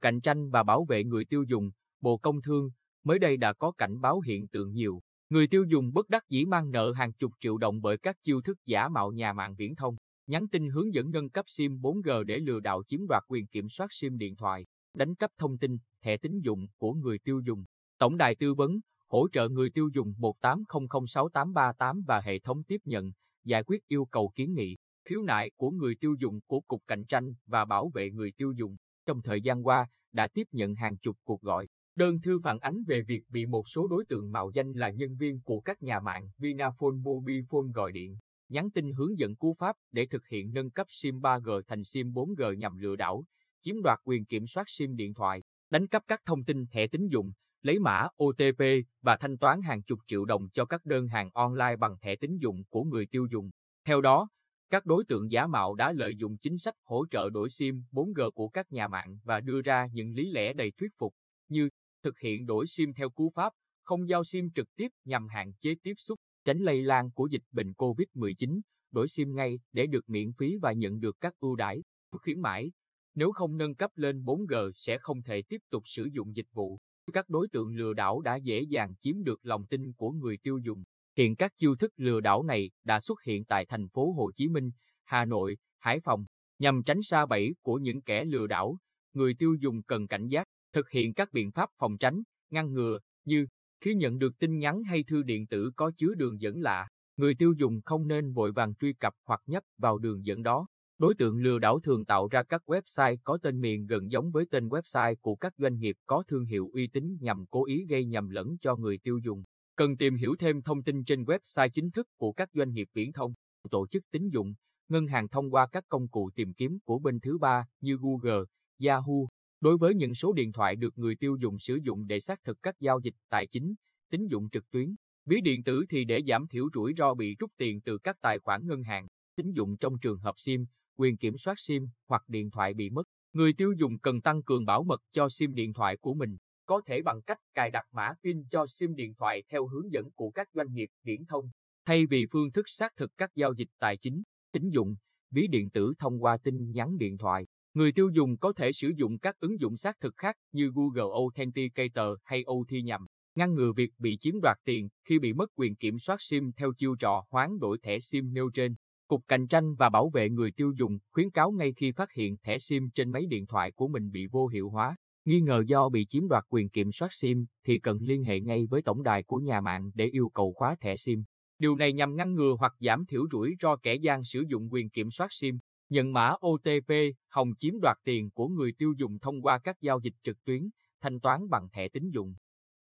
Cục Cạnh tranh và Bảo vệ người tiêu dùng, Bộ Công Thương, mới đây đã có cảnh báo hiện tượng nhiều. Người tiêu dùng bất đắc dĩ mang nợ hàng chục triệu đồng bởi các chiêu thức giả mạo nhà mạng viễn thông, nhắn tin hướng dẫn nâng cấp SIM 4G để lừa đảo chiếm đoạt quyền kiểm soát SIM điện thoại, đánh cắp thông tin, thẻ tín dụng của người tiêu dùng. Tổng đài tư vấn, hỗ trợ người tiêu dùng 18006838 và hệ thống tiếp nhận, giải quyết yêu cầu kiến nghị, khiếu nại của người tiêu dùng của Cục Cạnh tranh và Bảo vệ người tiêu dùng. Trong thời gian qua, đã tiếp nhận hàng chục cuộc gọi, đơn thư phản ánh về việc bị một số đối tượng mạo danh là nhân viên của các nhà mạng Vinaphone Mobifone gọi điện, nhắn tin hướng dẫn cú pháp để thực hiện nâng cấp SIM 3G thành SIM 4G nhằm lừa đảo, chiếm đoạt quyền kiểm soát SIM điện thoại, đánh cắp các thông tin thẻ tín dụng, lấy mã OTP và thanh toán hàng chục triệu đồng cho các đơn hàng online bằng thẻ tín dụng của người tiêu dùng. Theo đó, các đối tượng giả mạo đã lợi dụng chính sách hỗ trợ đổi SIM 4G của các nhà mạng và đưa ra những lý lẽ đầy thuyết phục, như thực hiện đổi SIM theo cú pháp, không giao SIM trực tiếp nhằm hạn chế tiếp xúc, tránh lây lan của dịch bệnh COVID-19, đổi SIM ngay để được miễn phí và nhận được các ưu đãi, khuyến mãi. Nếu không nâng cấp lên 4G sẽ không thể tiếp tục sử dụng dịch vụ. Các đối tượng lừa đảo đã dễ dàng chiếm được lòng tin của người tiêu dùng. Hiện các chiêu thức lừa đảo này đã xuất hiện tại thành phố Hồ Chí Minh, Hà Nội, Hải Phòng. Nhằm tránh xa bẫy của những kẻ lừa đảo, người tiêu dùng cần cảnh giác, thực hiện các biện pháp phòng tránh, ngăn ngừa, như khi nhận được tin nhắn hay thư điện tử có chứa đường dẫn lạ, người tiêu dùng không nên vội vàng truy cập hoặc nhấp vào đường dẫn đó. Đối tượng lừa đảo thường tạo ra các website có tên miền gần giống với tên website của các doanh nghiệp có thương hiệu uy tín nhằm cố ý gây nhầm lẫn cho người tiêu dùng. Cần tìm hiểu thêm thông tin trên website chính thức của các doanh nghiệp viễn thông, tổ chức tín dụng, ngân hàng thông qua các công cụ tìm kiếm của bên thứ ba như Google, Yahoo. Đối với những số điện thoại được người tiêu dùng sử dụng để xác thực các giao dịch tài chính, tín dụng trực tuyến, ví điện tử thì để giảm thiểu rủi ro bị rút tiền từ các tài khoản ngân hàng, tín dụng trong trường hợp SIM, quyền kiểm soát SIM hoặc điện thoại bị mất. Người tiêu dùng cần tăng cường bảo mật cho SIM điện thoại của mình có thể bằng cách cài đặt mã PIN cho SIM điện thoại theo hướng dẫn của các doanh nghiệp viễn thông, thay vì phương thức xác thực các giao dịch tài chính, tín dụng, ví điện tử thông qua tin nhắn điện thoại. Người tiêu dùng có thể sử dụng các ứng dụng xác thực khác như Google Authenticator hay OT nhằm ngăn ngừa việc bị chiếm đoạt tiền khi bị mất quyền kiểm soát SIM theo chiêu trò hoán đổi thẻ SIM nêu trên. Cục Cạnh tranh và Bảo vệ người tiêu dùng khuyến cáo ngay khi phát hiện thẻ SIM trên máy điện thoại của mình bị vô hiệu hóa, Nghi ngờ do bị chiếm đoạt quyền kiểm soát SIM thì cần liên hệ ngay với tổng đài của nhà mạng để yêu cầu khóa thẻ SIM. Điều này nhằm ngăn ngừa hoặc giảm thiểu rủi ro kẻ gian sử dụng quyền kiểm soát SIM, nhận mã OTP, hòng chiếm đoạt tiền của người tiêu dùng thông qua các giao dịch trực tuyến, thanh toán bằng thẻ tín dụng.